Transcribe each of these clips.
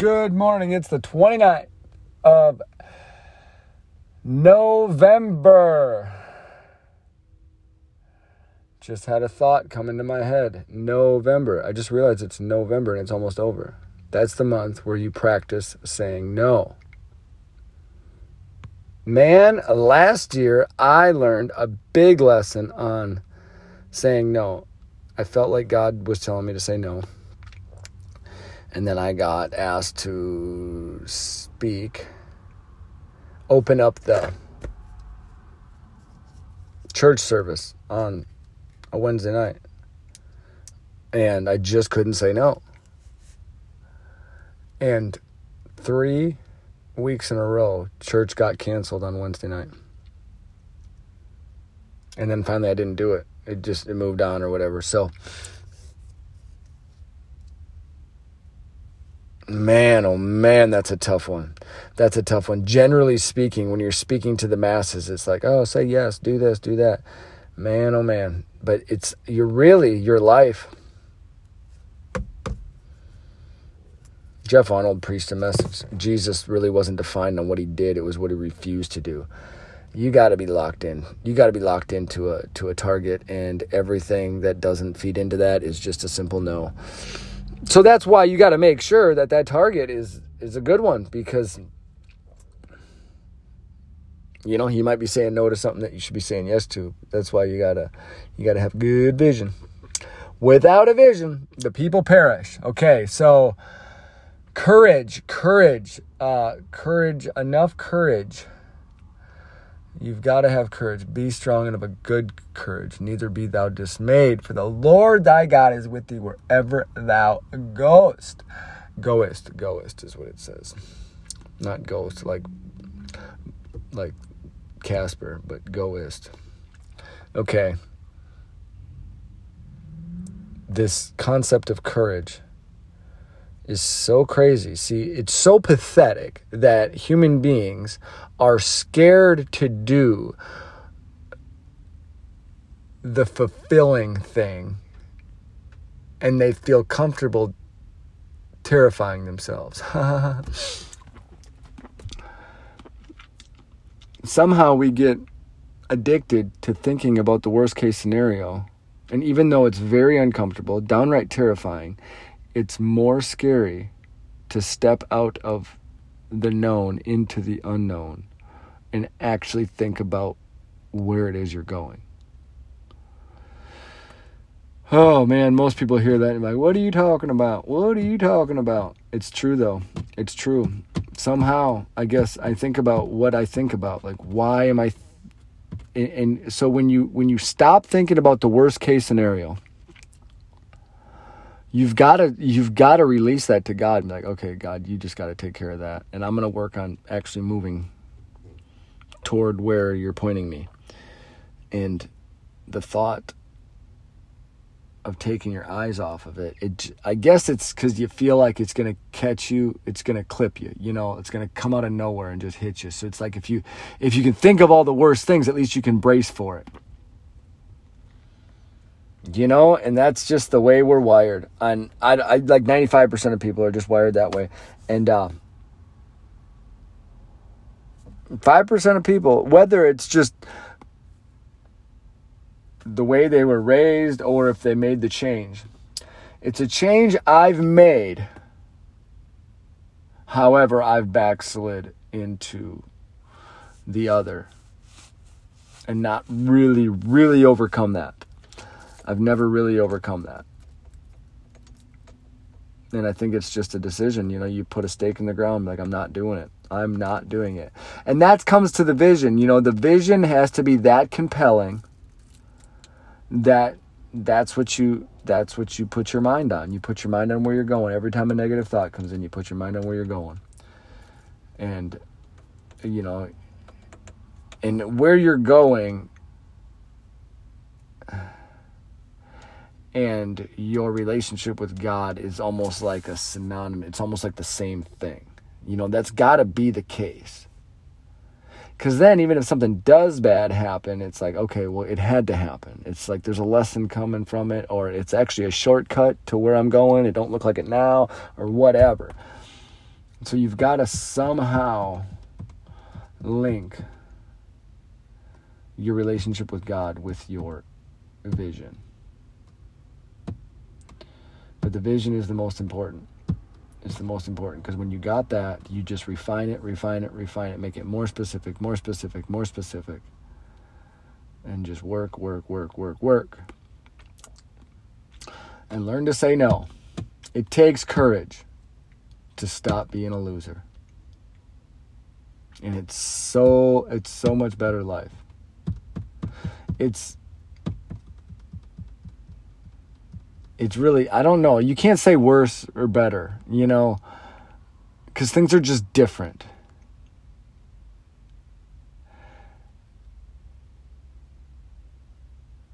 Good morning. It's the 29th of November. Just had a thought come into my head. November. I just realized it's November and it's almost over. That's the month where you practice saying no. Man, last year I learned a big lesson on saying no. I felt like God was telling me to say no. And then I got asked to speak, open up the church service on a Wednesday night. And I just couldn't say no. And three weeks in a row, church got canceled on Wednesday night. And then finally I didn't do it. It just it moved on or whatever. So Man, oh man, that's a tough one. That's a tough one. Generally speaking, when you're speaking to the masses, it's like, oh, say yes, do this, do that. Man, oh man. But it's, you're really, your life. Jeff Arnold preached a message. Jesus really wasn't defined on what he did, it was what he refused to do. You got to be locked in. You got to be locked into a to a target and everything that doesn't feed into that is just a simple no so that's why you got to make sure that that target is is a good one because you know you might be saying no to something that you should be saying yes to. That's why you gotta you gotta have good vision. Without a vision the people perish. Okay so courage courage uh courage enough courage You've got to have courage. Be strong and of a good courage. Neither be thou dismayed, for the Lord thy God is with thee wherever thou goest. Goest, goest is what it says. Not ghost like like Casper, but goest. Okay. This concept of courage is so crazy. See, it's so pathetic that human beings are scared to do the fulfilling thing and they feel comfortable terrifying themselves. Somehow we get addicted to thinking about the worst case scenario. And even though it's very uncomfortable, downright terrifying, it's more scary to step out of the known into the unknown and actually think about where it is you're going. Oh man, most people hear that and like, what are you talking about? What are you talking about? It's true though. It's true. Somehow, I guess I think about what I think about. Like, why am I? Th- and, and so when you when you stop thinking about the worst case scenario, you've got to you've got to release that to God. And like, okay, God, you just got to take care of that, and I'm gonna work on actually moving toward where you're pointing me. And the thought of taking your eyes off of it, it I guess it's because you feel like it's gonna catch you, it's gonna clip you, you know, it's gonna come out of nowhere and just hit you. So it's like if you if you can think of all the worst things, at least you can brace for it. You know, and that's just the way we're wired. And I, I like 95% of people are just wired that way. And uh, 5% of people, whether it's just the way they were raised or if they made the change, it's a change I've made. However, I've backslid into the other and not really, really overcome that. I've never really overcome that. And I think it's just a decision. You know, you put a stake in the ground, like, I'm not doing it. I'm not doing it. And that comes to the vision. You know, the vision has to be that compelling that that's what you that's what you put your mind on. You put your mind on where you're going. Every time a negative thought comes in, you put your mind on where you're going. And you know, and where you're going and your relationship with God is almost like a synonym. It's almost like the same thing. You know, that's got to be the case. Because then, even if something does bad happen, it's like, okay, well, it had to happen. It's like there's a lesson coming from it, or it's actually a shortcut to where I'm going. It don't look like it now, or whatever. So you've got to somehow link your relationship with God with your vision. But the vision is the most important. It's the most important because when you got that, you just refine it, refine it, refine it, make it more specific, more specific, more specific. And just work, work, work, work, work. And learn to say no. It takes courage to stop being a loser. And it's so it's so much better life. It's it's really I don't know. You can't say worse or better, you know, cuz things are just different.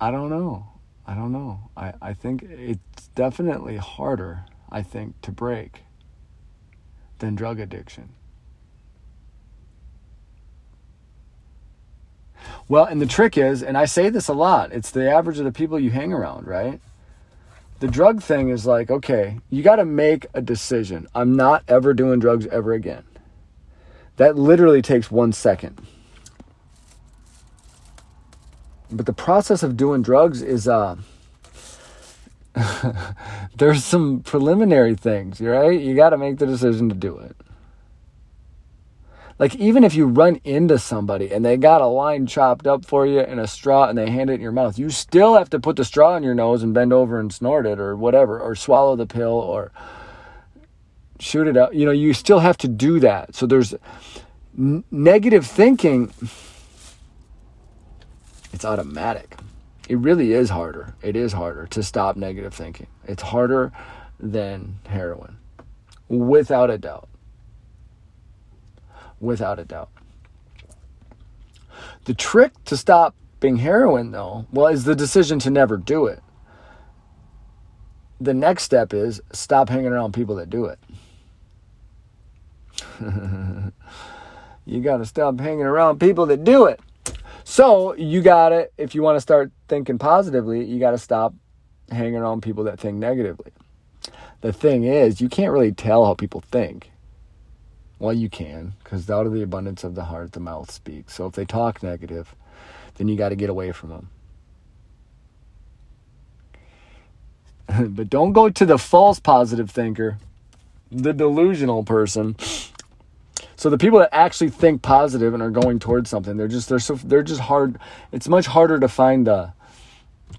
I don't know. I don't know. I, I think it's definitely harder, I think, to break than drug addiction. Well, and the trick is, and I say this a lot, it's the average of the people you hang around, right? The drug thing is like, okay, you got to make a decision. I'm not ever doing drugs ever again. That literally takes one second. But the process of doing drugs is, uh, there's some preliminary things, right? You got to make the decision to do it. Like, even if you run into somebody and they got a line chopped up for you in a straw and they hand it in your mouth, you still have to put the straw in your nose and bend over and snort it or whatever, or swallow the pill or shoot it out. You know, you still have to do that. So there's n- negative thinking, it's automatic it really is harder. It is harder to stop negative thinking. It's harder than heroin, without a doubt. Without a doubt. The trick to stopping heroin, though, well, is the decision to never do it. The next step is stop hanging around people that do it. you got to stop hanging around people that do it. So you got to, if you want to start thinking positively, you got to stop hanging around people that think negatively. The thing is, you can't really tell how people think. Well, you can, because out of the abundance of the heart, the mouth speaks. So if they talk negative, then you got to get away from them. but don't go to the false positive thinker, the delusional person so the people that actually think positive and are going towards something, they're just they're so they're just hard. It's much harder to find the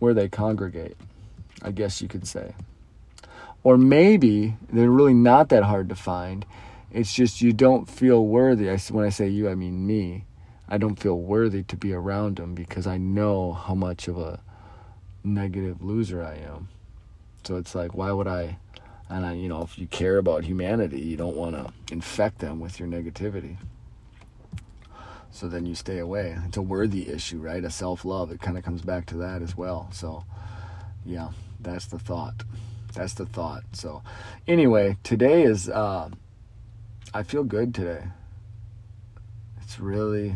where they congregate. I guess you could say. Or maybe they're really not that hard to find. It's just you don't feel worthy. I, when I say you, I mean me. I don't feel worthy to be around them because I know how much of a negative loser I am. So it's like, why would I and I, you know, if you care about humanity, you don't want to infect them with your negativity. So then you stay away. It's a worthy issue, right? A self love. It kind of comes back to that as well. So, yeah, that's the thought. That's the thought. So, anyway, today is, uh, I feel good today. It's really,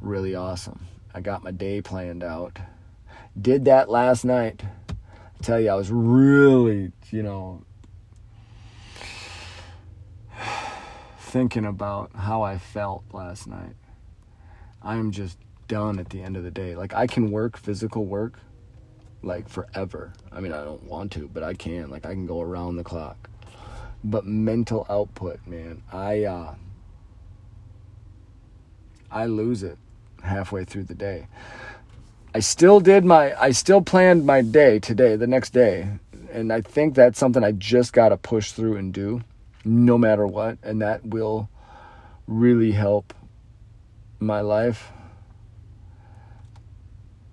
really awesome. I got my day planned out. Did that last night. I tell you, I was really you know, thinking about how I felt last night. I'm just done at the end of the day. Like I can work physical work like forever. I mean, I don't want to, but I can. Like I can go around the clock. But mental output, man, I uh I lose it halfway through the day. I still did my I still planned my day today, the next day and I think that's something I just got to push through and do no matter what. And that will really help my life.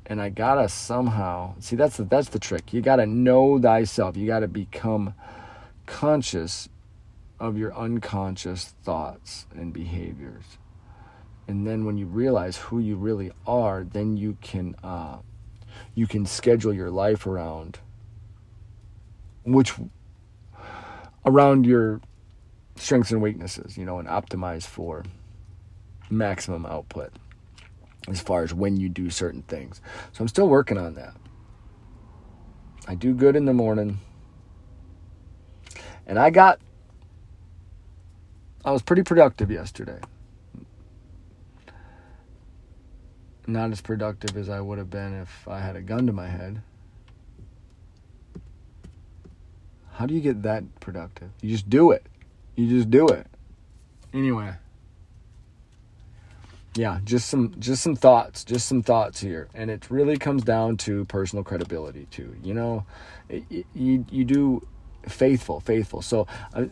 And I gotta somehow see that's the that's the trick. You gotta know thyself. You gotta become conscious of your unconscious thoughts and behaviors. And then when you realize who you really are, then you can uh, you can schedule your life around which around your strengths and weaknesses, you know, and optimize for maximum output as far as when you do certain things. So I'm still working on that. I do good in the morning. And I got I was pretty productive yesterday. Not as productive as I would have been if I had a gun to my head. How do you get that productive? You just do it. You just do it. Anyway. Yeah, just some just some thoughts, just some thoughts here. And it really comes down to personal credibility too. You know, it, you you do faithful, faithful. So uh,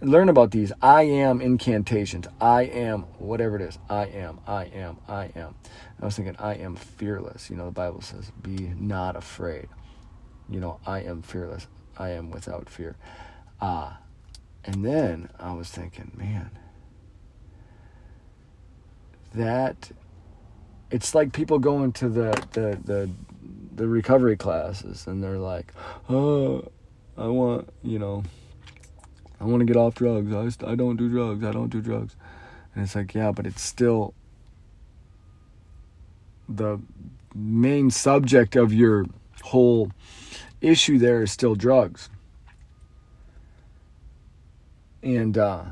learn about these I am incantations. I am whatever it is. I am, I am, I am. I was thinking I am fearless. You know, the Bible says be not afraid. You know, I am fearless. I am without fear. Uh, and then I was thinking, man, that it's like people going to the the the, the recovery classes and they're like, "Oh, I want, you know, I want to get off drugs. I, I don't do drugs. I don't do drugs." And it's like, "Yeah, but it's still the main subject of your whole issue there is still drugs." And uh,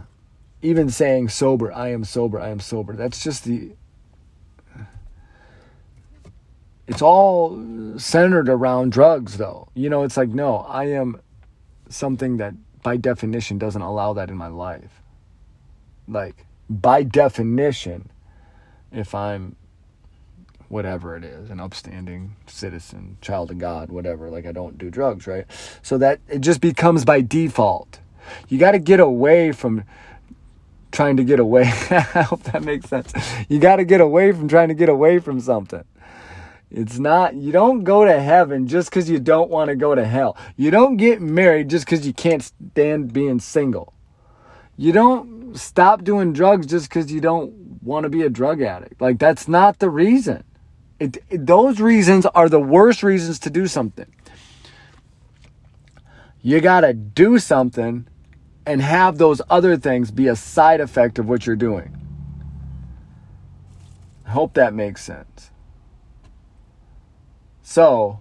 even saying sober, I am sober, I am sober, that's just the. It's all centered around drugs, though. You know, it's like, no, I am something that by definition doesn't allow that in my life. Like, by definition, if I'm whatever it is, an upstanding citizen, child of God, whatever, like I don't do drugs, right? So that it just becomes by default. You got to get away from trying to get away. I hope that makes sense. You got to get away from trying to get away from something. It's not, you don't go to heaven just because you don't want to go to hell. You don't get married just because you can't stand being single. You don't stop doing drugs just because you don't want to be a drug addict. Like, that's not the reason. It, it, those reasons are the worst reasons to do something. You got to do something and have those other things be a side effect of what you're doing. I hope that makes sense. So,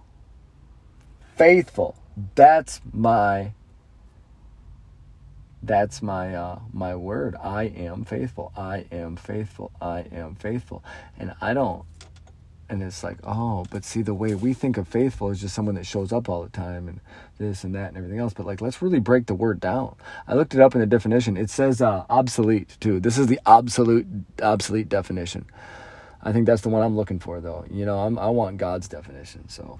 faithful. That's my that's my uh, my word. I am faithful. I am faithful. I am faithful. And I don't and it's like, oh, but see, the way we think of faithful is just someone that shows up all the time and this and that and everything else. But like, let's really break the word down. I looked it up in the definition. It says uh, obsolete too. This is the absolute obsolete definition. I think that's the one I'm looking for, though. You know, I'm, I want God's definition. So,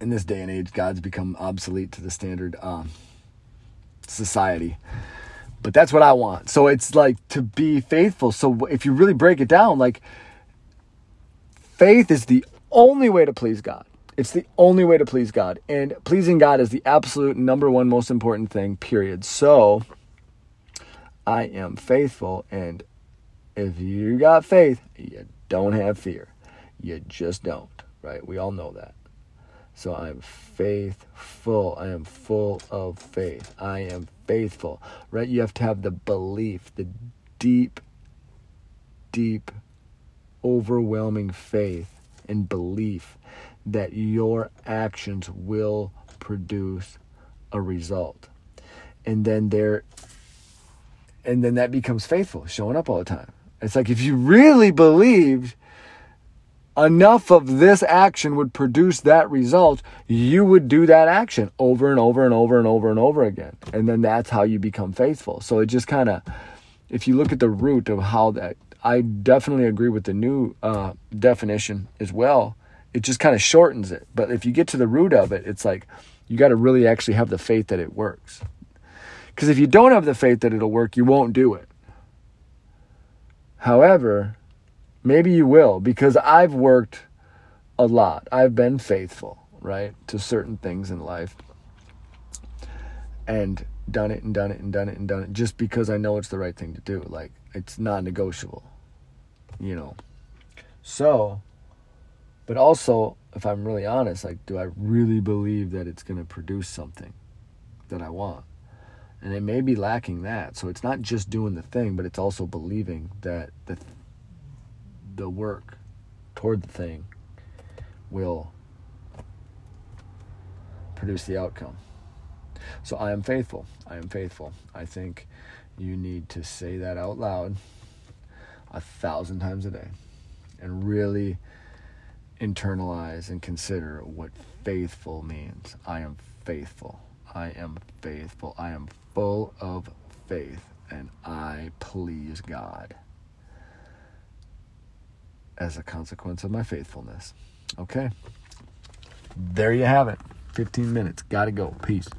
in this day and age, God's become obsolete to the standard um, society. But that's what I want. So it's like to be faithful. So if you really break it down, like Faith is the only way to please God. It's the only way to please God. And pleasing God is the absolute number one most important thing, period. So I am faithful. And if you got faith, you don't have fear. You just don't, right? We all know that. So I am faithful. I am full of faith. I am faithful, right? You have to have the belief, the deep, deep overwhelming faith and belief that your actions will produce a result. And then there and then that becomes faithful, showing up all the time. It's like if you really believed enough of this action would produce that result, you would do that action over and over and over and over and over again. And then that's how you become faithful. So it just kind of, if you look at the root of how that I definitely agree with the new uh, definition as well. It just kind of shortens it. But if you get to the root of it, it's like you got to really actually have the faith that it works. Because if you don't have the faith that it'll work, you won't do it. However, maybe you will because I've worked a lot. I've been faithful, right, to certain things in life. And done it and done it and done it and done it just because I know it's the right thing to do. Like it's non negotiable you know. So, but also, if I'm really honest, like, do I really believe that it's going to produce something that I want? And it may be lacking that. So it's not just doing the thing, but it's also believing that the the work toward the thing will produce the outcome. So I am faithful. I am faithful. I think You need to say that out loud a thousand times a day and really internalize and consider what faithful means. I am faithful. I am faithful. I am full of faith and I please God as a consequence of my faithfulness. Okay. There you have it. 15 minutes. Gotta go. Peace.